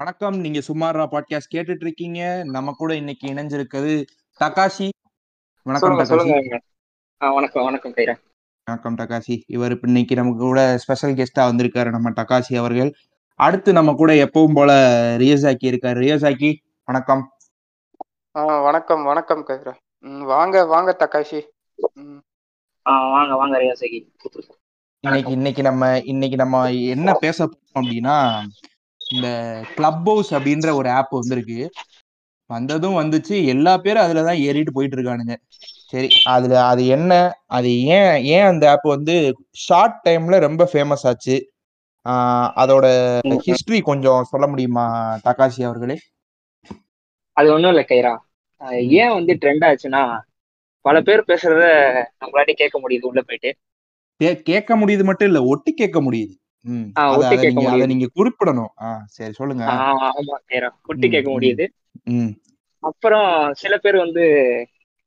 வணக்கம். நீங்க சும்மாறா பாட்காஸ்ட் கேட்டுட்டு இருக்கீங்க. நம்ம கூட இன்னைக்கு இணைஞ்சிருக்கிறது தகாஷி. வணக்கம் தகாஷி. வணக்கம் வணக்கம் கைரா வணக்கம் தகாஷி. இவர் இப்ப இன்னைக்கு நமக்கு கூட ஸ்பெஷல் கெஸ்டா வந்திருக்காரு நம்ம தகாஷி அவர்கள். அடுத்து நம்ம கூட எப்பவும் போல ரியோசாக்கி இருக்காரு. ரியோசாக்கி வணக்கம். ஆ வணக்கம் வணக்கம் கைரா வாங்க வாங்க ஆ வாங்க வாங்க ரியாசகி இன்னைக்கு இன்னைக்கு நம்ம இன்னைக்கு நம்ம என்ன பேச போறோம் அப்படின்னா இந்த கிளப் ஹவுஸ் அப்படின்ற ஒரு ஆப் வந்திருக்கு. வந்ததும் வந்துச்சு. எல்லா பேரும் அதுல தான் ஏறிட்டு போயிட்டு இருக்கானுங்க சரி அதுல அது என்ன? அது ஏன் ஏன் அந்த ஆப் வந்து ஷார்ட் டைம்ல ரொம்ப ஃபேமஸ் ஆச்சு? அதோட ஹிஸ்டரி கொஞ்சம் சொல்ல முடியுமா தகாஷி அவர்களே? அது ஒண்ணும் இல்ல கைரா. ஏன் வந்து ட்ரெண்ட் ஆச்சுன்னா பல பேர் பேசுறத நம்மளாட்டி கேட்க முடியுது உள்ள போயிட்டு. கேட்க முடியுது மட்டும் இல்ல ஒட்டி கேட்க முடியுது. ஒட்டி கேட்க முடியுது. நீங்க குறிப்பிடணும். சரி சொல்லுங்க. ஆ, ஆமா கைரா ஒட்டி ம், கேட்க ம். முடியுது. ம். அப்புறம் சில பேர் வந்து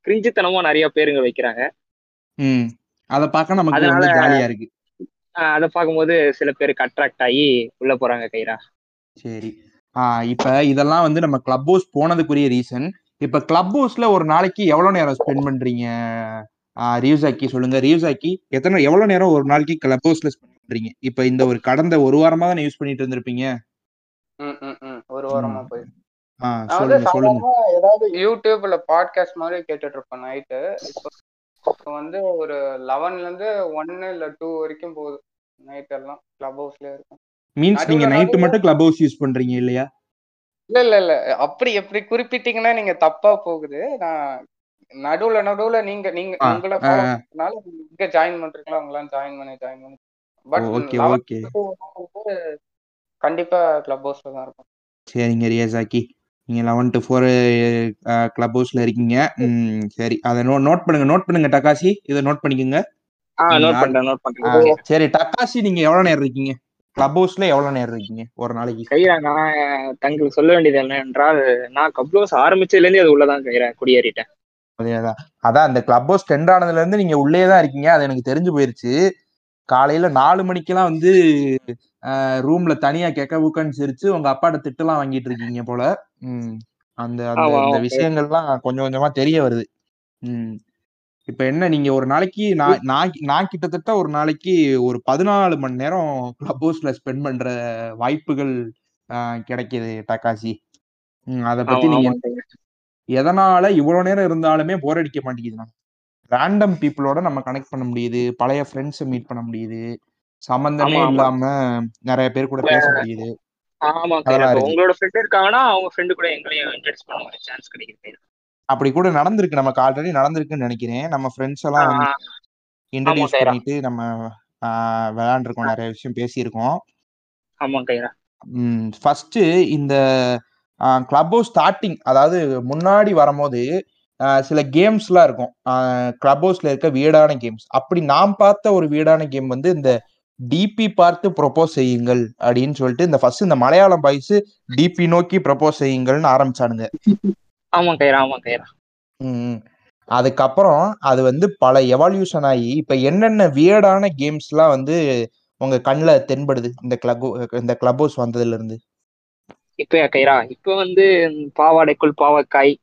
கிரிஞ்சுத்தனமா நிறைய பேருங்க வைக்கிறாங்க. அத பார்க்க நமக்கு வந்து ஜாலியா இருக்கு. அதை பார்க்கும்போது சில பேருக்கு அட்ராக்ட் ஆகி உள்ள போறாங்க கைரா. சரி. ஆஹ் இப்ப இதெல்லாம் வந்து நம்ம கிளப் ஹவுஸ் போனதுக்குரிய ரீசன் இப்ப கிளப் ஹவுஸ்ல ஒரு நாளைக்கு எவ்வளவு நேரம் ஸ்பெண்ட் பண்றீங்க? ரியூசாக்கி சொல்லுங்க. ரியூசாக்கி எத்தனை எவ்வளவு நேரம் ஒரு நாளைக்கு கிளப் ஹவுஸ்ல ஸ்பெண்ட் பண்றீங்க இப்ப இந்த ஒரு கடந்த ஒரு வாரமா தானே யூஸ் பண்ணிட்டு இருந்திருப்பீங்க? ஒரு வாரமா. போய் ஏதாவது யூடியூப்ல பாட்காஸ்ட் மாதிரி கேட்டுட்டு இருப்பேன் நைட்டு இப்போ வந்து ஒரு லெவன்ல இருந்து ஒன்னு இல்ல டூ வரைக்கும் போகுது. நைட் எல்லாம் கிளப் ஹவுஸ்ல இருக்கும். மீன்ஸ் நீங்க நடுவுல மட்டும் கிளப் ஹவுஸ் யூஸ் பண்றீங்க இல்லையா? இல்ல இல்ல இல்ல. அப்படி எப்படி குறிப்பிட்டீங்கன்னா நீங்க தப்பா போகுது. நான் நடுவுல நடுவுல நீங்க நீங்க உங்களை ஜாயின் பண்றீங்களா உங்களாம் ஜாயின் பண்ணி ஜாயின் பண்ணி பட் ஓகே கண்டிப்பா கிளப் ஹவுஸ்ல தான் இருக்கும் சரிங்க ரியாசாக்கி நீங்க லெவன் டு ஃபோர் கிளப் ஹவுஸ்ல இருக்கீங்க. சரி. அதை நோட் பண்ணுங்க நோட் பண்ணுங்க டகாசி இதை நோட் பண்ணிக்கோங்க. சரி டக்காசி நீங்க எவ்வளவு நேரம் இருக்கீங்க? கிளப் ஹவுஸ்ல எவ்வளவு நேரம் இருக்கீங்க? ஒரு நாளைக்கு. கைரா நான் தங்களுக்கு சொல்ல வேண்டியது என்னவென்றால் நான் கப்ளோஸ் ஆரம்பிச்சதுல இருந்தே அது உள்ளதான் கைரா குடியேறிட்டேன். அதான் அந்த கிளப் ஹவுஸ் ட்ரெண்ட் ஆனதுல இருந்து நீங்க உள்ளே தான் இருக்கீங்க. அது எனக்கு தெரிஞ்சு போயிருச்சு. காலையில நாலு மணிக்கெல்லாம் வந்து ரூம்ல தனியா கெக்க புக்கன்னு சிரிச்சு உங்க அப்பாட்ட திட்டுலாம் வாங்கிட்டு இருக்கீங்க போல. ம். அந்த அந்த விஷயங்கள்லாம் கொஞ்சம் கொஞ்சமா தெரிய வருது. ம். இப்ப என்ன நீங்க ஒரு நாளைக்கு நான் நான் கிட்டத்தட்ட ஒரு நாளைக்கு ஒரு பதினாலு மணி நேரம் கிளப் ஹவுஸ்ல ஸ்பெண்ட் பண்ற வாய்ப்புகள் ஆஹ், கிடைக்குது டக்காசி அதை பத்தி நீங்க எதனால இவ்வளவு நேரம் இருந்தாலுமே போர் அடிக்க மாட்டேங்குது ரேண்டம் பீப்புளோட நம்ம கனெக்ட் பண்ண முடியுது. பழைய ஃப்ரெண்ட்ஸை மீட் பண்ண முடியுது. சம்பந்தமே இல்லாம நிறைய பேர் கூட பேச முடியுது. ஆமா கைரா அதெல்லாம் இப்போ இருக்கு. உங்களோட ஃப்ரெண்ட் இருக்காங்கன்னா அவங்க ஃப்ரெண்டு கூட எங்களையும் இன்ட்ரெஸ்ட் பண்ண ஒரு சான்ஸ் கிடைக்குது. கைரா அப்படி கூட நடந்திருக்கு. நமக்கு ஆல்ரெடி நடந்திருக்குன்னு நினைக்கிறேன். நம்ம ஃப்ரெண்ட்ஸ் எல்லாம் இன்ட்ரடியூஸ் பண்ணிட்டு நம்ம விளையாண்டுருக்கோம். நிறைய விஷயம் பேசியிருக்கோம். ஆமா கைரா. ஃபர்ஸ்ட் இந்த கிளப் ஸ்டார்டிங் அதாவது முன்னாடி வரும்போது சில கேம்ஸ்லாம் இருக்கும். கிளப் ஹவுஸ்ல இருக்க வீடான கேம்ஸ் அப்படி நாம் பார்த்த ஒரு வீடான கேம் வந்து இந்த டிபி பார்த்து ப்ரொபோஸ் செய்யுங்கள் அப்படின்னு சொல்லிட்டு இந்த ஃபர்ஸ்ட் இந்த மலையாளம் பாய்ஸ் டிபி நோக்கி ப்ரொபோஸ் செய்யுங்கள்னு ஆரம்பிச்சானுங்க. ஆமா கைரா ஆமா கைரா ம். அதுக்கப்புறம் அது வந்து பல எவால்யூஷன் ஆகி இப்ப என்னென்ன வியர்டான கேம்ஸ்லாம் வந்து உங்க கண்ணில் தென்படுது இந்த கிளப் இந்த கிளப் ஹவுஸ் வந்ததுல இருந்து இப்பயா கைரா இப்போ வந்து பாவாடைக்குள் பாவக்காய்.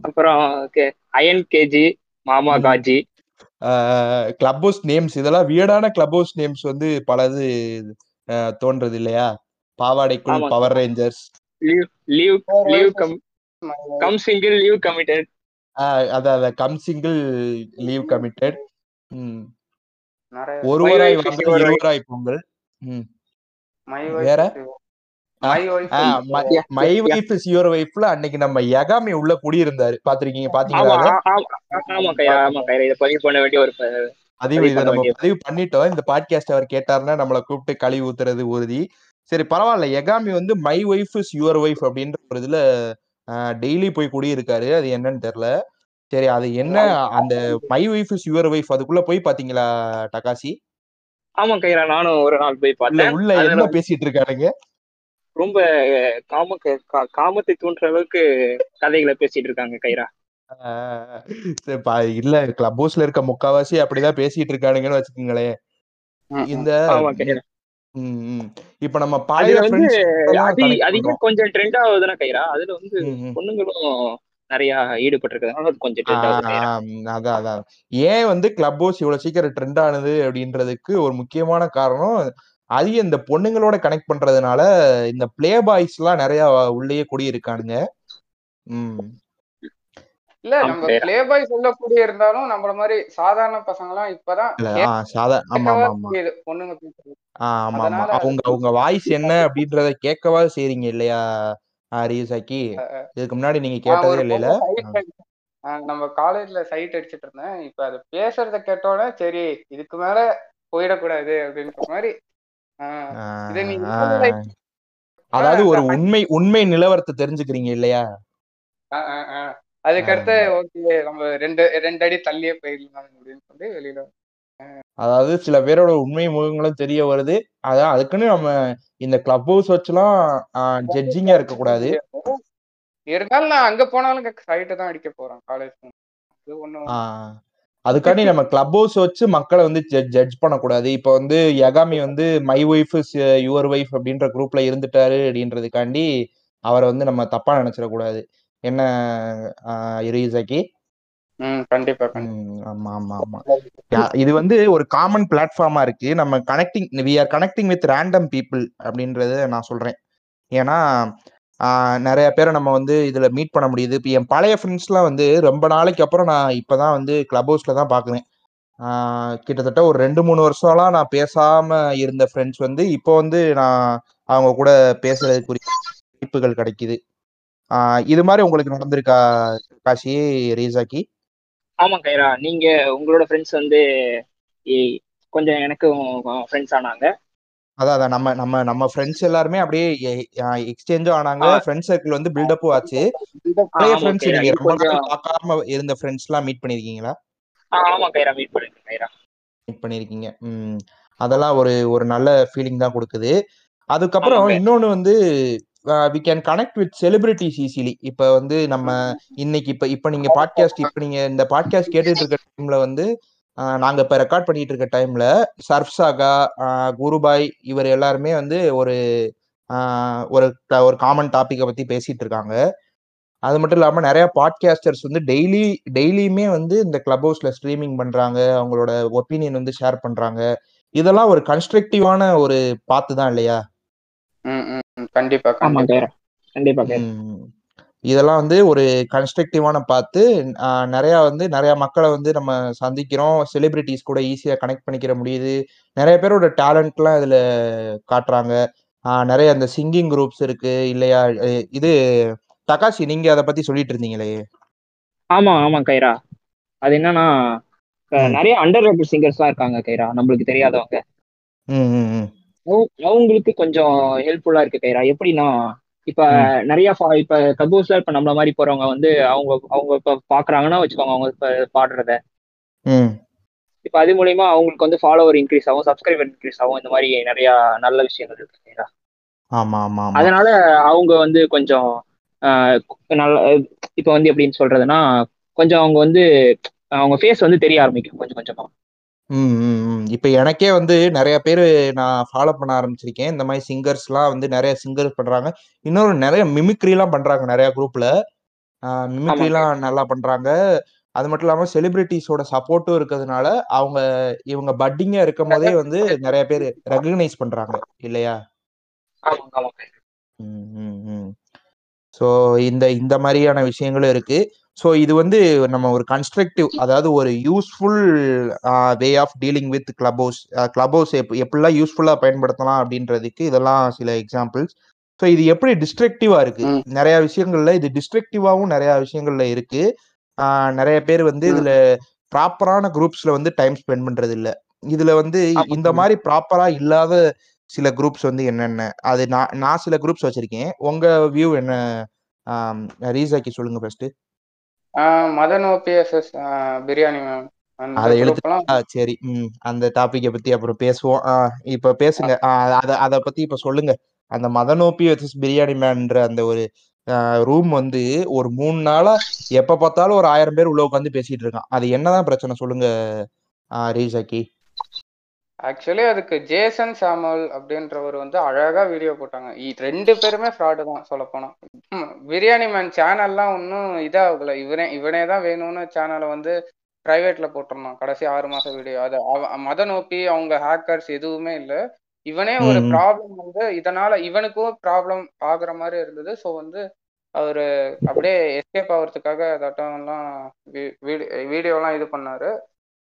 அப்புறம் அயன் கேஜி மாமா. காஜி. கிளப் ஹவுஸ் நேம்ஸ் இதெல்லாம் வியர்டான கிளப் ஹவுஸ் நேம்ஸ் வந்து பலது தோன்றது இல்லையா? பாவாடைக்குள் power rangers leave leave leave come come single leave committed அத கம் சிங்கிள் லீவ் கமிட்டட் நிறைய. ஒரு My வராய் wife is வாங்க your wife. இருவராய் பொங்கல். ம். மை வேற? மை. வைஃப் இஸ் யுவர் வைஃப்ல அன்னைக்கு நம்ம யகாமி உள்ள குடியிருந்தாரு. பாத்திருக்கீங்க ஆமா பாத்தீங்களா அத? ஆ- ஆமா ஆமா கைரா ஆமா கைரா இதை நம்ம பதிவு பண்ணிட்டோம். இந்த பாட்காஸ்ட் அவர் கேட்டாருன்னா நம்மளை கூப்பிட்டு கழுவி ஊத்துறது உறுதி சரி பரவாயில்ல. யகாமி வந்து my wife is your wife அப்படின்ற ஒரு இதுல டெய்லி போய் குடியிருக்காரு. அது என்னன்னு தெரியல. சரி அது என்ன? அந்த my wife is your wife அதுக்குள்ள போய் பாத்தீங்களா டகாசி? ஆமா கைரா நானும் ஒரு நாள் போய் பார்த்தேன். உள்ள என்ன பேசிட்டு இருக்கானுங்க ரொம்ப காம காமத்தை தூண்டுற அளவுக்கு கதைகளை பேசிட்டு இருக்காங்க கைரா. இல்ல கிளப் ஹவுஸ்ல இருக்க முக்காவாசி அப்படிதான் பேசிட்டு இருக்கானுங்கன்னு வச்சுக்கோங்களேன். இந்த. இப்ப நம்ம பழைய அதிகம் கொஞ்சம் ட்ரெண்ட் ஆகுதுன்னா கைரா அதுல வந்து. பொண்ணுங்களும் நிறைய ஈடுபட்டு இருக்கிறதுனால அது கொஞ்சம் அதான் அதான். ஏன் வந்து கிளப் ஹவுஸ் இவ்வளவு சீக்கிரம் ட்ரெண்ட் ஆனது அப்படின்றதுக்கு ஒரு முக்கியமான காரணம் அதிக இந்த பொண்ணுங்களோட கனெக்ட் பண்றதுனால இந்த பிளே பாய்ஸ் எல்லாம் நிறைய உள்ளேயே குடியிருக்கானுங்க. உம் இல்ல நம்ம பிளே பாய் சொல்லக்கூடிய இருந்தாலும் நம்மள மாதிரி சாதாரண பசங்க எல்லாம் இப்பதான் இல்ல ஆஹ் சாதா ஆமா ஆமா பொண்ணுங்க ஆமா ஆமா அவங்க அவங்க வாய்ஸ் என்ன அப்படின்றத கேட்கவா செய்றீங்க இல்லையா ரியூசாக்கி இதுக்கு முன்னாடி நீங்க கேட்டதே இல்லையில நம்ம காலேஜ்ல சைட் அடிச்சிட்டு இருந்தேன். இப்ப அது பேசுறத கேட்டோட சரி இதுக்கு மேல போயிடக்கூடாது அப்படின்ற மாதிரி அதாவது ஒரு உண்மை உண்மை நிலவரத்தை தெரிஞ்சுக்கிறீங்க இல்லையா? அதுக்கடுத்து ஓகே நம்ம ரெண்டு ரெண்டு அடி தள்ளியே போயிடலாம் அப்படின்னு சொல்லி வெளியில அதாவது சில பேரோட உண்மை முகங்களும் தெரிய வருது. அதான் அதுக்குன்னு நம்ம இந்த கிளப் ஹவுஸ் வச்சுலாம் ஜட்ஜிங்கா இருக்கக்கூடாது. இருந்தாலும் நான் அங்க போனாலும் சைட்டு தான் அடிக்க போறேன் காலேஜ் அது ஒண்ணும் அதுக்காண்டி நம்ம கிளப் ஹவுஸ் வச்சு மக்களை வந்து ஜட்ஜ் பண்ணக்கூடாது. இப்போ வந்து யகாமி வந்து மை ஒய்ஃப் யுவர் ஒய்ஃப் அப்படின்ற குரூப்ல இருந்துட்டாரு அப்படின்றதுக்காண்டி அவரை வந்து நம்ம தப்பா நினைச்சிடக்கூடாது. என்ன ம், ஆமா ஆமா ஆமா. இது வந்து ஒரு காமன் பிளாட்ஃபார்மா இருக்கு. நம்ம connecting we are connecting with random people அப்படின்றத நான் சொல்றேன். ஏன்னா நிறைய பேரை நம்ம வந்து இதில் மீட் பண்ண முடியுது. இப்போ என் பழைய ஃப்ரெண்ட்ஸ்லாம் வந்து ரொம்ப நாளைக்கு அப்புறம் நான் இப்போ தான் வந்து கிளப் ஹவுஸில் தான் பார்க்குறேன் கிட்டத்தட்ட ஒரு ரெண்டு மூணு வருஷம்லாம் நான் பேசாமல் இருந்த ஃப்ரெண்ட்ஸ் வந்து இப்போ வந்து நான் அவங்க கூட பேசுறதுக்குரிய வாய்ப்புகள் கிடைக்குது. இது மாதிரி உங்களுக்கு நடந்திருக்கா காஷி ரீசாக்கி? ஆமாம் கைரா. நீங்கள் உங்களோட ஃப்ரெண்ட்ஸ் வந்து கொஞ்சம் எனக்கும் ஃப்ரெண்ட்ஸ் ஆனாங்க. அதான் நம்ம நம்ம நம்ம ஃப்ரெண்ட்ஸ் எல்லாருமே அப்படியே எக்ஸ்சேஞ்சும் ஆனாங்க. ஆ. ஃப்ரெண்ட் சர்க்கிள் வந்து பில்டப்பும் ஆச்சு. ஆமா ஃப்ரெண்ட்ஸ் நீங்க ரொம்ப நாள் பார்க்காம இருந்த ஃப்ரெண்ட்ஸ் எல்லாம் மீட் பண்ணிருக்கீங்களா? ஆமா கைரா. மீட் பண்ணிருக்கேன் மீட் பண்ணிருக்கீங்க. ம். அதெல்லாம் ஒரு ஒரு நல்ல ஃபீலிங் தான் கொடுக்குது. அதுக்கப்புறம் இன்னொன்னு வந்து we can connect with celebrities easily இப்போ வந்து நம்ம இன்னைக்கு இப்போ இப்போ நீங்க பாட்காஸ்ட் இப்போ நீங்க இந்த பாட்காஸ்ட் கேட்டுட்டு இருக்க டைம்ல வந்து ஆஹ் நாங்க இப்ப ரெக்கார்ட் பண்ணிட்டு இருக்க டைம்ல சர்ஃப்சாகா ஆஹ் குருபாய் இவர் எல்லாருமே வந்து ஒரு ஒரு ஒரு காமன் டாபிக்கை பத்தி பேசிட்டு இருக்காங்க. அது மட்டும் இல்லாம நிறைய பாட்காஸ்டர்ஸ் வந்து டெய்லி டெய்லியுமே வந்து இந்த கிளப் ஹவுஸ்ல ஸ்ட்ரீமிங் பண்றாங்க. அவங்களோட ஒப்பீனியன் வந்து ஷேர் பண்றாங்க. இதெல்லாம் ஒரு கன்ஸ்ட்ரக்டிவான ஒரு பாத்து தான் இல்லையா? ம், ம், ம், கண்டிப்பா ஆமா கண்டிப்பா. இதெல்லாம் வந்து ஒரு கன்ஸ்ட்ரக்டிவான பார்த்து நிறைய வந்து நிறைய மக்களை வந்து நம்ம சந்திக்கிறோம். செலிபிரிட்டிஸ் கூட ஈஸியா கனெக்ட் பண்ணிக்கிற முடியுது. நிறைய பேரோட டேலண்ட்லாம் இதுல காட்டுறாங்க. நிறைய அந்த சிங்கிங் குரூப்ஸ் இருக்கு இல்லையா? இது தகாஷி நீங்க அதை பத்தி சொல்லிட்டு இருந்தீங்களே? ஆமா ஆமா கைரா. அது என்னன்னா. நிறைய அண்டர் ரேட்டட் சிங்கர்ஸ்லாம் இருக்காங்க கைரா. நம்மளுக்கு தெரியாதவங்க. அவங்களுக்கு கொஞ்சம் ஹெல்ப்ஃபுல்லா இருக்கு கைரா. எப்படின்னா இப்ப. நிறைய இப்ப கபூஸ்ல இப்ப நம்மள மாதிரி போறவங்க வந்து அவங்க அவங்க இப்ப பாக்குறாங்கன்னா வச்சுக்கோங்க அவங்க இப்ப பாடுறத. இப்ப அது மூலியமா அவங்களுக்கு வந்து ஃபாலோவர் இன்க்ரீஸ் ஆகும் சப்ஸ்கிரைபர் இன்க்ரீஸ் ஆகும் இந்த மாதிரி நிறைய நல்ல விஷயங்கள் இருக்கு கைரா ஆமா ஆமா அதனால அவங்க வந்து கொஞ்சம் நல்ல இப்ப வந்து எப்படின்னு சொல்றதுன்னா கொஞ்சம் அவங்க வந்து அவங்க ஃபேஸ் வந்து தெரிய ஆரம்பிக்கும் கொஞ்சம் கொஞ்சமா. ம் ம் ம். இப்ப எனக்கே வந்து நிறைய பேர் நான் ஃபாலோ பண்ண ஆரம்பிச்சிருக்கேன். இந்த மாதிரி சிங்கர்ஸ்லாம் வந்து நிறைய சிங்கர்ஸ் பண்றாங்க. இன்னொரு நிறைய மிமிக்ரிலாம் பண்றாங்க நிறைய குரூப்ல ஆமா மிமிக்ரிலாம் நல்லா பண்றாங்க. அது மட்டும் இல்லாம செலிபிரிட்டிஸோட சப்போர்ட்டும் இருக்கிறதுனால அவங்க இவங்க பட்டிங்கா இருக்கும் போதே வந்து நிறைய பேர் ரெகக்னைஸ் பண்றாங்க. இல்லையா? ஆமா ஆமா ஸோ இந்த இந்த மாதிரியான விஷயங்களும் இருக்கு. ஸோ இது வந்து நம்ம ஒரு கன்ஸ்ட்ரக்டிவ் அதாவது ஒரு useful way of dealing with Clubhouse Clubhouse எப் எப்படிலாம் யூஸ்ஃபுல்லாக பயன்படுத்தலாம் அப்படின்றதுக்கு இதெல்லாம் சில எக்ஸாம்பிள்ஸ் ஸோ இது எப்படி டிஸ்ட்ரக்டிவா இருக்கு? ம். நிறைய விஷயங்கள்ல இது டிஸ்ட்ரக்டிவாவும் நிறைய விஷயங்கள்ல இருக்கு. ஆஹ் நிறைய பேர் வந்து. இதுல ப்ராப்பரான குரூப்ஸ்ல வந்து டைம் ஸ்பெண்ட் பண்றது இல்ல இதுல வந்து. இந்த மாதிரி ப்ராப்பரா இல்லாத சில குரூப்ஸ் வந்து என்னென்ன? அது நான் நான் சில குரூப்ஸ் வச்சிருக்கேன். உங்க வியூ என்ன? ரீசாக்கி சொல்லுங்க ஃபர்ஸ்ட் ஆஹ் மதன் ஓபிஎஸ்எஸ் பிரியாணி மேம் அதை எழுத்து சரி ம் அந்த டாபிக்கை பத்தி அப்புறம் பேசுவோம். இப்ப பேசுங்க. அத அத பத்தி இப்ப சொல்லுங்க. அந்த மதனோப்பி வர்சஸ் பிரியாணி மேன்ற அந்த ஒரு ரூம் வந்து ஒரு மூணு நாளா எப்ப பார்த்தாலும் ஒரு ஆயிரம் பேர் உள்ள உட்காந்து பேசிட்டு இருக்கான். அது என்னதான் பிரச்சனை சொல்லுங்க ரீசாக்கி ஆக்சுவலி அதுக்கு ஜேசன் சாமுவல் அப்படின்றவர் வந்து அழகா வீடியோ போட்டாங்க. ரெண்டு பேருமே ஃப்ராடு தான் சொல்ல போனா பிரியாணி மேன் சேனல்லாம் ஒன்றும் இதாகல. இவனே இவனே தான் வேணும்னு சேனலை வந்து பிரைவேட்ல போட்டிருந்தான் கடைசி ஆறு மாசம் வீடியோ அது மத நோக்கி அவங்க ஹேக்கர்ஸ் எதுவுமே இல்லை. இவனே ஒரு. ப்ராப்ளம் வந்து இதனால இவனுக்கும் ப்ராப்ளம் ஆகுற மாதிரி இருந்தது. ஸோ வந்து அவரு அப்படியே எஸ்கேப் ஆகிறதுக்காக அதாட்டம்லாம் வீடியோலாம் இது பண்ணாரு.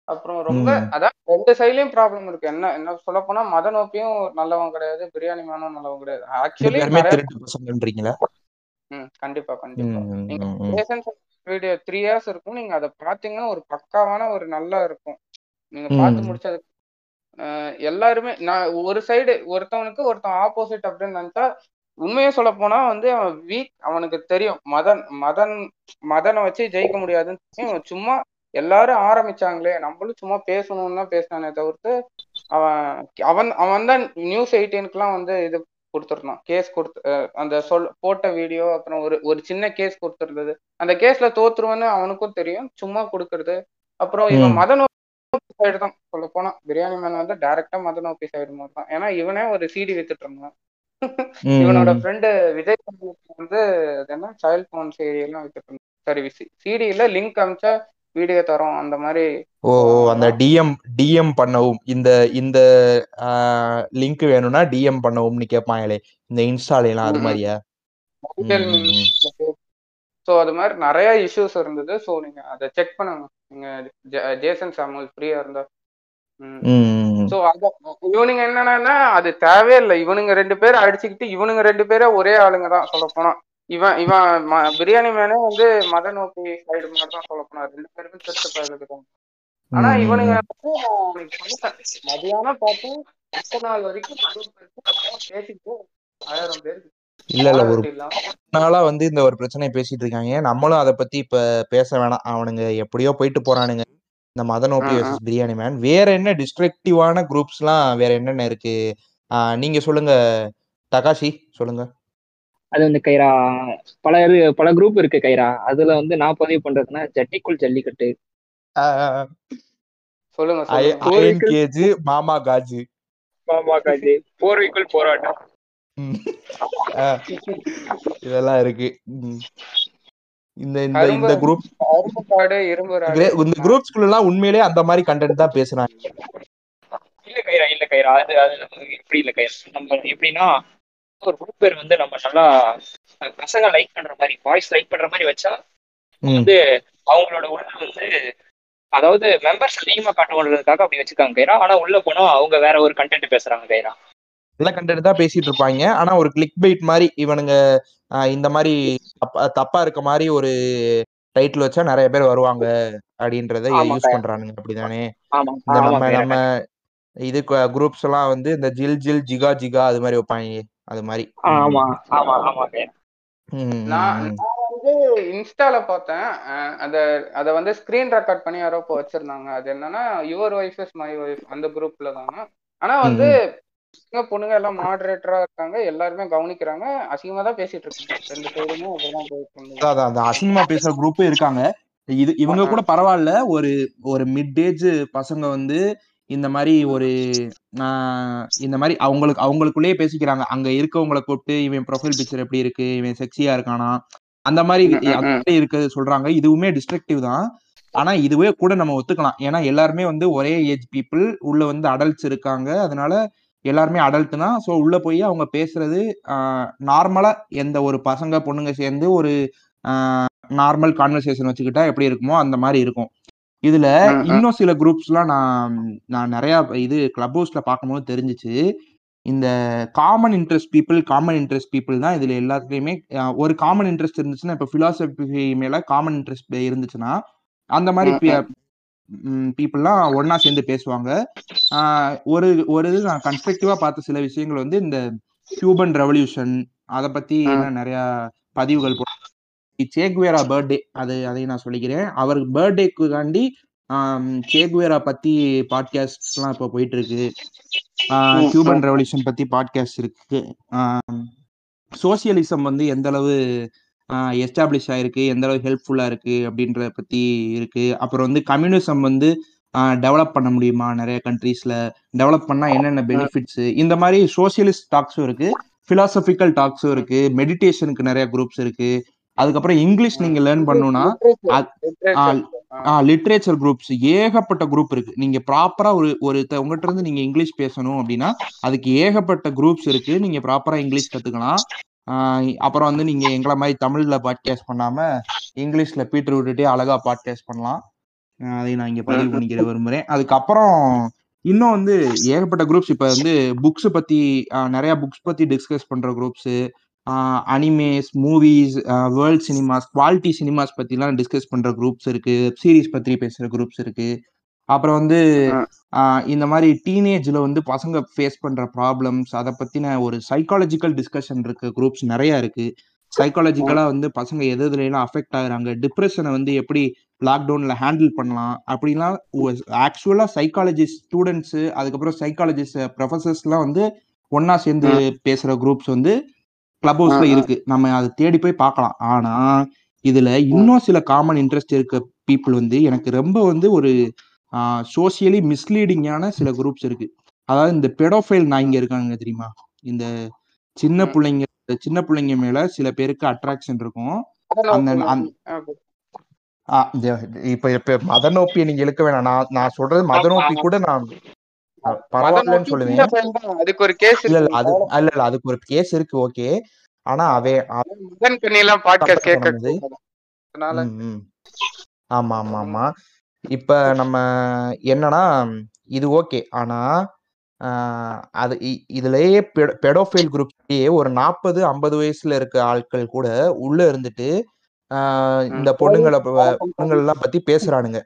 அப்புறம் ரொம்ப. அதான் ரெண்டு சைட்லயும் ப்ராப்ளம் இருக்கு. என்ன என்ன சொல்ல போனா மத நோக்கியும் நல்லவன் கிடையாது பிரியாணி மேனும் நல்லவன் கிடையாது. ஆக்சுவலி ம் கண்டிப்பா கண்டிப்பா. நீங்க வீடியோ த்ரீ இயர்ஸ் இருக்கும். நீங்க அதை பாத்தீங்கன்னா ஒரு பக்காவான ஒரு நல்லா இருக்கும். நீங்க. பார்த்து முடிச்சது எல்லாருமே நான் ஒரு சைடு ஒருத்தவனுக்கு ஒருத்தன் ஆப்போசிட் அப்படின்னு நினைச்சா உண்மையை சொல்ல போனா வந்து அவன் வீக் அவனுக்கு தெரியும். மதன் மதன் மதனை வச்சு ஜெயிக்க முடியாதுன்னு சும்மா எல்லாரும் ஆரம்பிச்சாங்களே நம்மளும் சும்மா பேசணும்னு தான் பேசினானே தவிர்த்து அவன் அவன் அவன் தான் நியூஸ் எயிட்டீனுக்குலாம் வந்து இது கொடுத்துருந்தான் கேஸ் கொடுத்து அந்த சொல் போட்ட வீடியோ அப்புறம் ஒரு ஒரு சின்ன கேஸ் கொடுத்துருந்தது. அந்த கேஸ்ல தோத்துருவேன்னு அவனுக்கும் தெரியும் சும்மா கொடுக்கறது. அப்புறம் இவன். மத நோக்கி சைடு தான் சொல்ல போனா பிரியாணி மேன் வந்து டைரக்டா மத நோக்கி சைடு மாதிரி தான் ஏன்னா இவனே ஒரு சிடி வித்துட்டு இருந்தான். இவனோட. ஃப்ரெண்டு விஜய் வந்து என்ன சைல்ட் போன் சீடி எல்லாம் வித்துட்டு இருந்தான். சரி சிடியில லிங்க் அமிச்சா வீடியோ தரோம் அந்த மாதிரி ஓ அந்த டிஎம் டிஎம் பண்ணவும். இந்த இந்த லிங்க் வேணும்னா டிஎம் பண்ணவும்னு கேட்பாங்களே இந்த இன்ஸ்டால எல்லாம் அது. மாதிரியா. ஸோ அது மாதிரி நிறைய இஷ்யூஸ் இருந்தது. ஸோ நீங்க அதை செக் பண்ணுங்க. நீங்க ஜேசன் சாமுவல் ஃப்ரீயா இருந்தா. ஸோ அத இவனுங்க என்னன்னா அது தேவையில்லை. இவனுங்க ரெண்டு பேரும் அடிச்சுக்கிட்டு இவனுங்க ரெண்டு பேரே ஒரே ஆளுங்க தான் சொல்ல போனா இவன் இவன் பிரியாணி மேனே வந்து மத நோக்கி சைடு மாதிரி தான் சொல்ல போனா ரெண்டு பேருமே திருட்டு பயலுக்கு தான் ஆனா இவனுங்க. மதியானம் பார்த்து பத்து நாள் வரைக்கும். பேசிட்டு ஆயிரம் பேருக்கு இல்ல இல்ல ஒரு நாளா வந்து இந்த ஒரு பிரச்சனையை பேசிட்டு இருக்காங்க. நம்மளும் அதை பத்தி இப்ப பேச வேணாம். அவனுங்க எப்படியோ போயிட்டு போறானுங்க. இந்த மதன் ஓபி ம், ம். வர்சஸ் பிரியாணி மேன் வேற என்ன டிஸ்ட்ரக்டிவான குரூப்ஸ்லாம் வேற என்னென்ன இருக்கு? நீங்க சொல்லுங்க. தகாஷி சொல்லுங்க. அது வந்து கைரா பல இது- பல குரூப் இருக்கு கைரா அதுல வந்து நான் பதிவு பண்றதுன்னா ஜட்டிக்குள் ஜல்லிக்கட்டு. சொல்லுங்க அயன் கேஜ். மாமா காஜு. போர்வைக்குள் போராட்டம். இதெல்லாம் இருக்கு. இந்த இந்த இந்த குரூப் இந்த குரூப்ஸ்குள்ள எல்லாம் உண்மையிலேயே அந்த மாதிரி கண்டென்ட் தான் பேசுறாங்க. இல்ல கைரா இல்ல கைரா அது அது எப்படி இல்ல கைரா நம்ம எப்படின்னா ஒரு குரூப் பேர் வந்து நம்ம நல்லா பசங்க லைக் பண்ற மாதிரி பாய்ஸ் லைக் பண்ற மாதிரி வச்சா. வந்து அவங்களோட உள்ள வந்து அதாவது மெம்பர்ஸ் அதிகமா காட்டணுன்றதுக்காக அப்படி வச்சுக்காங்க கைரா. ஆனா உள்ள போனா அவங்க வேற ஒரு கண்டென்ட் பேசுறாங்க கைரா. நல்ல கண்டென்ட் தான் பேசிட்டு இருப்பாங்க. ஆனா ஒரு கிளிக் பைட் மாதிரி இவனுங்க இந்த மாதிரி தப்பா இருக்க மாதிரி ஒரு டைட்டில் வச்சா நிறைய பேர் வருவாங்க அப்படின்றத யூஸ் பண்றானுங்க அப்படிதானே. நம்ம நம்ம இது குரூப்ஸ் எல்லாம் வந்து இந்த ஜில் ஜில் ஜிகா ஜிகா அது மாதிரி வைப்பாங்க. அது மாதிரி. ஆமா ஆமா ஆமா கைரா ம், ம், நான் வந்து இன்ஸ்டால பார்த்தேன். அஹ் அத அத வந்து ஸ்கிரீன் ரெக்கார்ட் பண்ணி யாரோ இப்போ வச்சிருந்தாங்க. அது என்னன்னா யுவர் இஸ் மை ஒய்ஃப் அந்த குரூப்ல தாங்க. ஆனா வந்து பொண்ணுங்க எல்லாம் மாடரேட்டரா இருக்காங்க. எல்லாருமே கவனிக்கிறாங்க. அசிங்கமா தான் பேசிட்டு இருக்காங்க. ரெண்டு சைடுமே அப்படிதான் போயிட்டு அதான் அந்த அசிங்கமா பேசுற குரூப்பும் இருக்காங்க. இது இவங்க கூட பரவாயில்ல. ஒரு ஒரு மிட் ஏஜ் பசங்க வந்து இந்த மாதிரி ஒரு இந்த மாதிரி அவங்களுக்கு அவங்களுக்குள்ளேயே பேசிக்கிறாங்க. அங்க இருக்கவங்களை கூப்பிட்டு இவன் ப்ரொஃபைல் பிக்சர் எப்படி இருக்கு? இவன் செக்ஸியா இருக்கானா? அந்த மாதிரி இருக்கிறது சொல்றாங்க. இதுவுமே டிஸ்ட்ரக்டிவ் தான். ஆனா இதுவே கூட நம்ம ஒத்துக்கலாம். ஏன்னா எல்லாருமே வந்து ஒரே ஏஜ் பீப்புள் உள்ள வந்து அடல்ட்ஸ் இருக்காங்க. அதனால எல்லாருமே அடல்ட் தான். ஸோ உள்ள போய் அவங்க பேசுறது நார்மலா எந்த ஒரு பசங்க பொண்ணுங்க சேர்ந்து ஒரு நார்மல் கான்வர்சேஷன் வச்சுக்கிட்டா எப்படி இருக்குமோ அந்த மாதிரி இருக்கும். இதுல. இன்னும் சில குரூப்ஸ்லாம் நான் நான் நிறைய இது கிளப் ஹவுஸ்ல பார்க்கும்போது தெரிஞ்சுச்சு. இந்த common interest people common interest people தான் இதுல எல்லாத்துலயுமே ஒரு காமன் இன்ட்ரெஸ்ட் இருந்துச்சுன்னா இப்போ பிலாசபி மேல காமன் இன்ட்ரெஸ்ட் இருந்துச்சுன்னா அந்த மாதிரி பீப்புள்லாம் ஒண்ணா சேர்ந்து பேசுவாங்க. ஒரு ஒரு இது நான் கன்ஸ்ட்ரக்டிவா பார்த்த சில விஷயங்கள் வந்து இந்த கியூபன் ரெவல்யூஷன் அதை பத்தி நிறைய பதிவுகள் சேகுவேரா பர்த்டே அது அதையும் நான் சொல்லிக்கிறேன். அவர் பர்த்டேக்குகாண்டி சேகுவேரா பத்தி பாட்காஸ்ட்லாம் இப்போ போயிட்டு இருக்கு கியூபன் ரெவல்யூஷன் பத்தி பாட்காஸ்ட் இருக்கு. சோசியலிசம் வந்து எந்த அளவு எஸ்டாப்ளிஷ் ஆயிருக்கு எந்த அளவு ஹெல்ப்ஃபுல்லா இருக்கு அப்படின்றத பத்தி இருக்கு. அப்புறம் வந்து கம்யூனிசம் வந்து டெவலப் பண்ண முடியுமா? நிறைய கண்ட்ரீஸ்ல டெவலப் பண்ணா என்னென்ன பெனிஃபிட்ஸ் இந்த மாதிரி சோசியலிஸ்ட் டாக்ஸும் இருக்கு. பிலாசபிக்கல் டாக்ஸும் இருக்கு. மெடிடேஷனுக்கு நிறைய குரூப்ஸ் இருக்கு. அதுக்கப்புறம் இங்கிலீஷ் நீங்க லேர்ன் பண்ணணும்னா லிட்ரேச்சர் குரூப்ஸ் ஏகப்பட்ட குரூப் இருக்கு. நீங்க ப்ராப்பரா ஒரு ஒரு உங்ககிட்ட இருந்து நீங்க இங்கிலீஷ் பேசணும் அப்படின்னா அதுக்கு ஏகப்பட்ட குரூப்ஸ் இருக்கு. நீங்க ப்ராப்பரா இங்கிலீஷ் கத்துக்கலாம். அப்புறம் வந்து நீங்க எங்களை மாதிரி தமிழ்ல பாட்காஸ்ட் பண்ணாம இங்கிலீஷ்ல பீட்டர் விட்டுட்டே அழகா பாட்காஸ்ட் பண்ணலாம். அதை நான் இங்க பதிவு பண்ணிக்கிற விரும்புறேன். அதுக்கப்புறம் இன்னும் வந்து ஏகப்பட்ட குரூப்ஸ் இப்ப வந்து புக்ஸ் பத்தி நிறைய புக்ஸ் பத்தி டிஸ்கஸ் பண்ற groups animes movies world cinemas quality cinemas பத்திலாம் டிஸ்கஸ் பண்ற குரூப்ஸ் இருக்கு வெப் சீரிஸ் பத்தி பேசுற குரூப்ஸ் இருக்கு. அப்புறம் வந்து இந்த மாதிரி டீனேஜ்ல வந்து பசங்க ஃபேஸ் பண்ற ப்ராப்ளம்ஸ் அதை பத்தின ஒரு சைக்காலஜிக்கல் டிஸ்கஷன் இருக்கு குரூப்ஸ் நிறைய இருக்கு. சைக்காலஜிக்கலா வந்து பசங்க எது எல்லாம் அஃபெக்ட் ஆகுறாங்க டிப்ரெஷனை வந்து எப்படி லாக்டவுன்ல ஹேண்டில் பண்ணலாம் அப்படிலாம் ஆக்சுவலா சைக்காலஜி ஸ்டூடெண்ட்ஸ் அதுக்கப்புறம் சைக்காலஜிஸ்ட் ப்ரொஃபசர்ஸ்லாம் வந்து ஒன்னா சேர்ந்து பேசுற குரூப்ஸ் வந்து கிளப் ஹவுஸ்ல இருக்கு. நம்ம அதை தேடி போய் பார்க்கலாம். ஆனா இதுல இன்னும் சில காமன் இன்ட்ரெஸ்ட் இருக்க பீப்புள் வந்து எனக்கு ரொம்ப வந்து ஒரு சோசியலி மிஸ்லீடிங்கான சில குரூப்ஸ் இருக்கு. அதாவது இந்த பெடோஃபைல் நாய்ங்க இருக்காங்க தெரியுமா? இந்த சின்ன பிள்ளைங்க சின்ன பிள்ளைங்க மேல சில பேருக்கு அட்ராக்ஷன் இருக்கும். அந்த இப்ப இப்ப மத நோப்பியை நீங்க இழுக்க வேணாம். நான் நான் சொல்றது மத நோப்பி கூட நான் பரவாயில்லன்னு சொல்லுவேன் அதுக்கு ஒரு கேஸ் இல்ல இல்ல அது இல்ல இல்ல அதுக்கு ஒரு கேஸ் இருக்கு ஓகே ஆனா அவே மதன் கண்ணியெல்லாம் பாட்காஸ்ட் கேட்க ஆமா ஆமா ஆமா. இப்ப நம்ம என்னன்னா இது ஓகே ஆனா அது இதுலயே பெடோஃபைல் குரூப்லயே ஒரு நாற்பது ஐம்பது வயசுல இருக்க ஆட்கள் கூட உள்ள இருந்துட்டு இந்த பொண்ணுங்களை பொண்ணுங்கள் எல்லாம் பத்தி பேசுறானுங்க.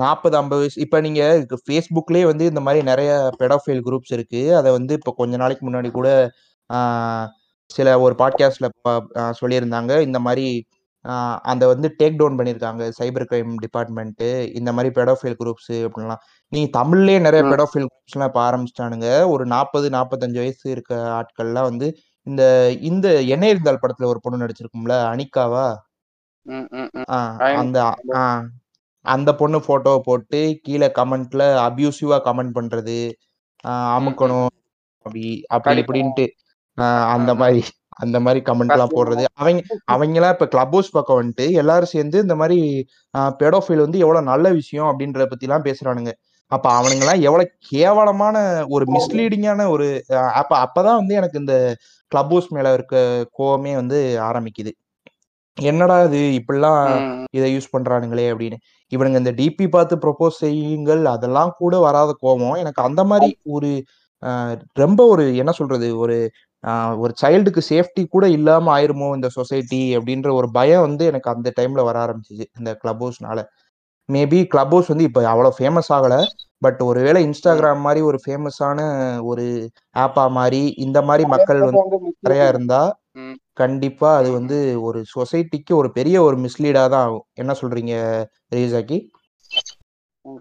நாற்பது ஐம்பது வயசு. இப்ப நீங்க ஃபேஸ்புக்லயே வந்து இந்த மாதிரி நிறைய பெடோஃபைல் குரூப்ஸ் இருக்கு. அதை வந்து இப்ப கொஞ்ச நாளைக்கு முன்னாடி கூட சில ஒரு பாட்காஸ்ட்ல சொல்லியிருந்தாங்க. இந்த மாதிரி அந்த வந்து டேக் டவுன் பண்ணியிருக்காங்க. சைபர் கிரைம் டிபார்ட்மெண்ட் இந்த மாதிரி பெடோஃபைல் குரூப்ஸ் அப்படின்லாம் நீங்க தமிழ்லயே நிறைய பெடோஃபைல் குரூப்ஸ் எல்லாம் இப்ப ஆரம்பிச்சிட்டானுங்க. ஒரு நாற்பது நாற்பத்தஞ்சு வயசு இருக்க ஆட்கள்லாம் வந்து இந்த இந்த எண்ணெய் இருந்தால் படத்துல ஒரு பொண்ணு நடிச்சிருக்கும்ல அனிகாவா? அந்த அந்த பொண்ணு போட்டோவை போட்டு கீழே கமெண்ட்ல அபியூசிவா கமெண்ட் பண்றது அமுக்கணும் அப்படி அப்படி இப்படின்ட்டு அந்த மாதிரி அந்த மாதிரி கமெண்ட் எல்லாம் போடுறது. அவங்க அவங்க எல்லாம் இப்ப கிளப் ஹவுஸ் பக்கம் வந்துட்டு எல்லாரும் சேர்ந்து இந்த மாதிரி பெடோஃபைல் வந்து எவ்வளவு நல்ல விஷயம் அப்படின்றத பத்தி எல்லாம் பேசுறானுங்க. அப்ப அவனுங்க எல்லாம் எவ்வளவு கேவலமான ஒரு மிஸ்லீடிங்கான ஒரு அப்ப அப்பதான் வந்து எனக்கு இந்த கிளப் ஹவுஸ் மேல இருக்க கோவமே வந்து ஆரம்பிக்குது. என்னடா இது? இப்படிலாம் இதை யூஸ் பண்றானுங்களே அப்படின்னு. இவனுங்க இந்த டிபி பார்த்து ப்ரொபோஸ் செய்யுங்கள் அதெல்லாம் கூட வராத கோபம். எனக்கு அந்த மாதிரி ஒரு ரொம்ப ஒரு என்ன சொல்றது ஒரு ஒரு சைல்டுக்கு சேஃப்டி கூட இல்லாம ஆயிருமோ இந்த சொசைட்டி அப்படின்ற ஒரு பயம் வந்து எனக்கு அந்த டைம்ல வர ஆரம்பிச்சிச்சு இந்த கிளப் ஹவுஸ்னால மேபி கிளப் ஹவுஸ் வந்து இப்போ அவ்வளோ ஃபேமஸ் ஆகல. பட் ஒருவேளை இன்ஸ்டாகிராம் மாதிரி ஒரு ஃபேமஸான ஒரு ஆப்பா மாதிரி இந்த மாதிரி மக்கள் வந்து நிறைய இருந்தா கண்டிப்பா அது வந்து ஒரு சொசைட்டிக்கு ஒரு பெரிய ஒரு மிஸ்லீடா தான் ஆகும். என்ன சொல்றீங்க ரீசாக்கி?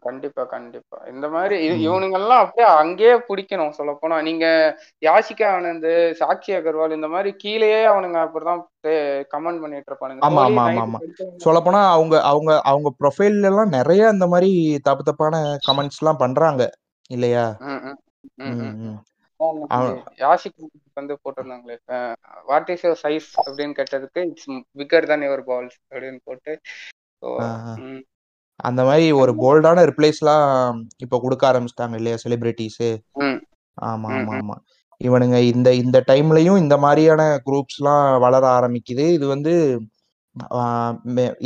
கண்டிப்பா கண்டிப்பா. இந்த மாதிரி இவனுங்க எல்லாம் அப்படியே அங்கேயே பிடிக்கணும் சொல்ல போனா நீங்க யாசிகா ஆனந்த் சாட்சி அகர்வால் இந்த மாதிரி கீழேயே அவனுங்க அப்படிதான் கமெண்ட் பண்ணிட்டு இருப்பானுங்க. ஆமா ஆமா ஆமா ஆமா. சொல்ல போனா அவங்க அவங்க அவங்க ப்ரொஃபைல்ல எல்லாம் நிறைய இந்த மாதிரி தப்பு தப்பான கமெண்ட்ஸ் எல்லாம் பண்றாங்க. இல்லையா? யாசிக் வந்து போட்டிருந்தாங்களே வாட் இஸ் யுவர் சைஸ் அப்படின்னு கேட்டதுக்கு இட்ஸ் பிக்கர் தான் யுவர் பால்ஸ் அப்படின்னு போட்டு அந்த மாதிரி ஒரு போல்டான ரிப்ளைஸ்லாம் இப்போ கொடுக்க ஆரம்பிச்சிட்டாங்க இல்லையா செலிபிரிட்டிஸ் ஆமா ஆமா ஆமா. இவனுங்க இந்த இந்த டைம்லயும் இந்த மாதிரியான குரூப்ஸ்லாம் வளர ஆரம்பிக்குது. இது வந்து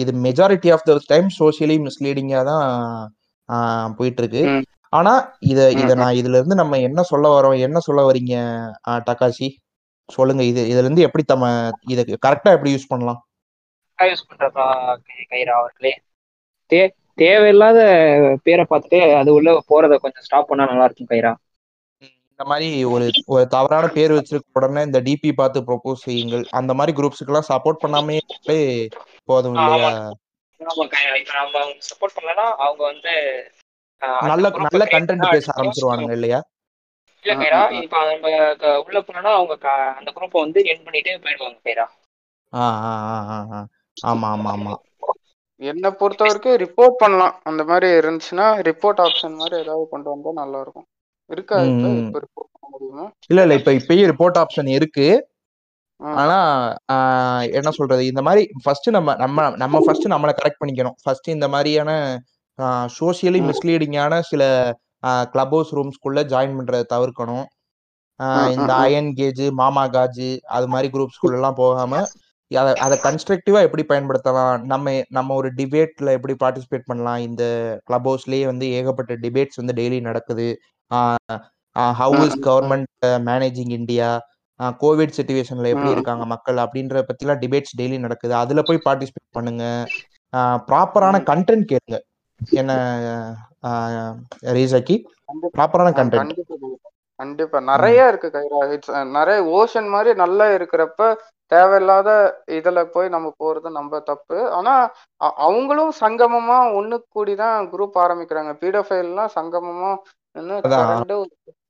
இது majority of the time socially மிஸ்லீடிங்கா தான் போயிட்டு இருக்கு ஆனா இத இத நான் இதுல இருந்து நம்ம என்ன சொல்ல வரோம் என்ன சொல்ல வரீங்க டக்காசி? சொல்லுங்க இது இதுல இருந்து எப்படி நம்ம இத கரெக்டா எப்படி யூஸ் பண்ணலாம்? யூஸ் பண்றதா கைரா அவர்களே தே தேவையில்லாத பேரை பார்த்துட்டு அது உள்ள போறத கொஞ்சம் ஸ்டாப் பண்ணா நல்லா இருக்கும் கைரா. இந்த மாதிரி ஒரு ஒரு தவறான பேர் வச்சிருக்க உடனே இந்த டிபி பார்த்து ப்ரொபோஸ் செய்யுங்கள். அந்த மாதிரி குரூப்ஸ்க்கு எல்லாம் சப்போர்ட் பண்ணாமே போதும் இல்லையா? சப்போர்ட் பண்ணலன்னா அவங்க வந்து நல்ல நல்ல கண்டென்ட் பேச ஆரம்பிச்சிருவானுங்க இல்லையா? இல்ல கைரா இப்ப நம்ம உள்ள போனோம்னா அவங்க அந்த குரூப்பை வந்து என் பண்ணிட்டே போயிடுவாங்க கைரா. ஆமா ஆமா ஆமா. என்னை பொறுத்த வரைக்கும் ரிப்போர்ட் பண்ணலாம். அந்த மாதிரி இருந்துச்சுன்னா ரிப்போர்ட் ஆப்ஷன் மாதிரி ஏதாவது கொண்டு வந்தா நல்லா இருக்கும் இருக்கா இப்ப? ம். இப்ப ரிப்போர்ட் பண்ண முடியுமா? இல்ல இல்ல. இப்ப இப்பயும் ரிப்போர்ட் ஆப்ஷன் இருக்கு. ஆனா என்ன சொல்றது? இந்த மாதிரி ஃபர்ஸ்ட் நம்ம நம்ம நம்ம ஃபர்ஸ்ட் நம்மளை கரெக்ட் பண்ணிக்கணும். ஃபர்ஸ்ட் இந்த மாதிரியான சோசியலி. மிஸ்லீடிங்கான சில கிளப் ஹவுஸ் ரூம்ஸ்குள்ள ஜாயின் பண்றதை தவிர்க்கணும். இந்த. அயன் கேஜ் மாமா காஜ் அது மாதிரி குரூப்ஸ்குள்ள எல்லாம் போகாம அதை அதை கன்ஸ்ட்ரக்டிவா எப்படி பயன்படுத்தலாம்? நம்ம நம்ம ஒரு டிபேட்ல எப்படி பார்ட்டிசிபேட் பண்ணலாம்? இந்த கிளப் ஹவுஸ்லயே வந்து ஏகப்பட்ட டிபேட்ஸ் வந்து டெய்லி நடக்குது. How is. Government managing India covid சுச்சுவேஷன்ல எப்படி இருக்காங்க மக்கள்? அப்படின்ற பத்திலாம் டிபேட்ஸ் டெய்லி நடக்குது. அதுல போய் பார்ட்டிசிபேட் பண்ணுங்க. ப்ராப்பரான. கண்டென்ட் கேளுங்க. என்ன ரீசாக்கி? ப்ராப்பரான கண்டென்ட் கண்டிப்பா நிறைய இருக்கு நிறைய ஓஷன் மாதிரி நல்லா இருக்கிறப்ப தேவையில்லாத இதுல போய் நம்ம போறது நம்ம தப்பு. ஆனா அவங்களும் சங்கமமா ஒண்ணு கூடிதான் குரூப் ஆரம்பிக்கிறாங்க. பீடோஃபைல்லாம் சங்கமமா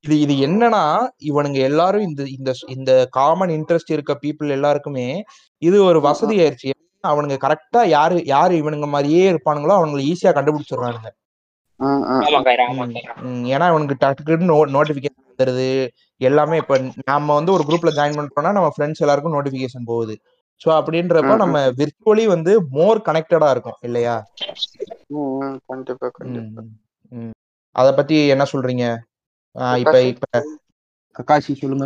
இது இது என்னன்னா இவனுங்க எல்லாரும் இந்த இந்த இந்த காமன் இன்ட்ரெஸ்ட் இருக்க பீப்புள் எல்லாருக்குமே இது ஒரு வசதி ஆயிடுச்சு அவனுங்க கரெக்டா யாரு யாரு இவனுங்க மாதிரியே இருப்பானுங்களோ அவனுங்களை ஈஸியா கண்டுபிடிச்சிடுறானுங்க. ஏன்னா அவனுக்கு டக்குன்னு நோ நோட்டிபிகேஷன் வந்துருது. எல்லாமே இப்ப நாம வந்து ஒரு குரூப்ல ஜாயின் பண்றோம்னா நம்ம ஃப்ரெண்ட்ஸ் எல்லாருக்கும் நோட்டிபிகேஷன் போகுது. ஸோ அப்படின்றப்ப நம்ம விர்ச்சுவலி வந்து மோர் கனெக்டடா இருக்கும் இல்லையா. அத பத்தி என்ன சொல்றீங்க? இப்ப இப்ப கக்காஷி சொல்லுங்க.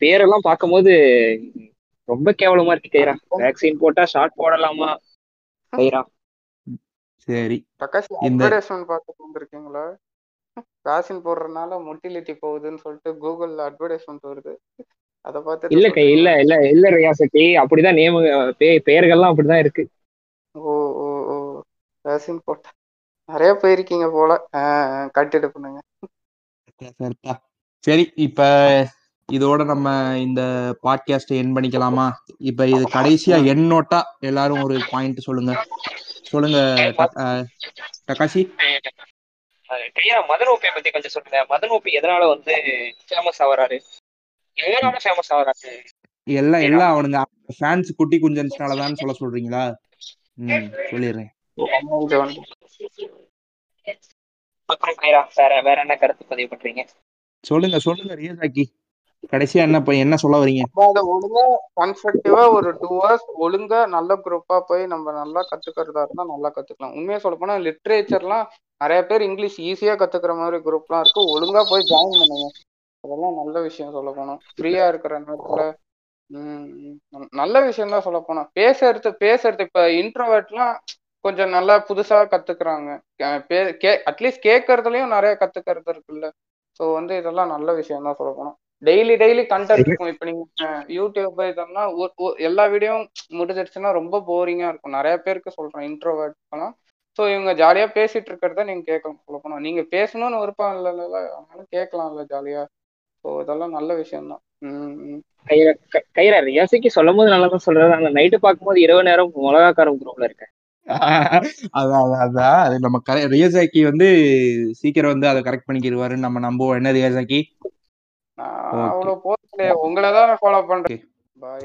பேரெல்லாம் பார்க்கும்போது ரொம்ப கேவலமா இருக்கு கைரா வேக்சின் போட்டா ஷார்ட் போடலாமா? கைரா சரி. பிரகாஷ் இந்த அட்வர்டைஸ்மெண்ட் பார்த்து வந்திருக்கீங்களா? வேக்சின் போடுறதுனால மொட்டிலிட்டி போகுதுன்னு சொல்லிட்டு கூகுள்ல அட்வர்டைஸ்மெண்ட் வருது. அதை பார்த்துட்டு இல்ல கை இல்ல இல்ல இல்ல ரியாசத்தி அப்படிதான் நேம பே- பெயர்கள்லாம் அப்படிதான் இருக்கு. ஓ ஓ ஓ. வேக்சின் போட்ட நிறைய போயிருக்கீங்க போல. கட்டிட்டு பண்ணுங்க. சரி இப்ப இதோட நம்ம இந்த பாட்காஸ்ட் என் பண்ணிக்கலாமா? இப்ப இது கடைசியா. என் நோட்டா எல்லாரும் ஒரு பாயிண்ட் சொல்லுங்க. சொல்லுங்க டக்- அஹ், டக்காஷி கையா மதன் ஓபியை பத்தி கொஞ்சம் சொல்லுங்க. மதன் ஓபி எதனால வந்து ஃபேமஸ் ஆவறாரு எதனால ஃபேமஸ் ஆவறாரு எல்லாம் எல்லாம் அவனுங்க ஃபேன்ஸ் குட்டி குஞ்சன்ஸ்னாலதான் சொல்ல சொல்றீங்களா? ம் சொல்லிடுறேன். அப்புறம் வேற வேற என்ன கருத்து பதிவு பண்றீங்க? சொல்லுங்க சொல்லுங்க ரியசாக்கி கடைசியா என்ன போய் என்ன சொல்ல வரீங்க? அதை ஒழுங்கா கன்ஸ்ட்ரக்டிவா ஒரு டூ ஹவர்ஸ் ஒழுங்கா நல்ல குரூப்பா போய் நம்ம நல்லா கத்துக்கிறதா இருந்தா நல்லா கத்துக்கலாம். உண்மையா சொல்ல போனா லிட்ரேச்சர்லாம் நிறைய பேர் இங்கிலீஷ் ஈஸியா கத்துக்கிற மாதிரி குரூப்லாம் இருக்கு. ஒழுங்கா போய் ஜாயின் பண்ணுங்க. அதெல்லாம் நல்ல விஷயம் சொல்ல போனோம் ஃப்ரீயா இருக்கிற நேரத்துல நல்ல விஷயம் தான் சொல்ல போனா. பேசுறது பேசுறது இப்ப இன்ட்ரோவர்ட்லாம் கொஞ்சம் நல்லா புதுசா கத்துக்கிறாங்க. அட்லீஸ்ட் கேட்கறதுலயும் நிறைய கத்துக்கிறது இருக்குல்ல. ஸோ வந்து இதெல்லாம் நல்ல விஷயம் தான் சொல்ல போனோம் டெய்லி டெய்லி கண்டென்ட் இருக்கும். இப்போ நீங்க யூடியூப் இதெல்லாம் எல்லா வீடியோவும் முடிஞ்சிடுச்சுன்னா ரொம்ப போரிங்கா இருக்கும். நிறைய பேருக்கு சொல்றேன் இன்ட்ரோவர்ட்லாம் ஸோ இவங்க ஜாலியா பேசிட்டு இருக்கிறத நீங்க கேட்கலாம் சொல்ல போனா நீங்க பேசணும்னு விருப்பம் இல்லைல்ல அதனால கேட்கலாம்ல ஜாலியா ஸோ இதெல்லாம் நல்ல விஷயம் தான் ம். ம். கைரா ரியாசிக்கு சொல்லும் போது நல்லா தான் சொல்றாரு. ஆனா நைட்டு பார்க்கும்போது இரவு நேரம் மிளகாக்காரம் குரூப்ல இருக்கேன். அதான் அதான் அதான். அது நம்ம ரியாசாக்கி வந்து சீக்கிரம் வந்து அதை கரெக்ட் பண்ணிக்கிடுவாருன்னு நம்ம நம்புவோம். என்ன ரியாசாக்கி நான் அவ்வளவு போஸ்ட் உங்களை தான் ஃபாலோ பண்றேன். பாய்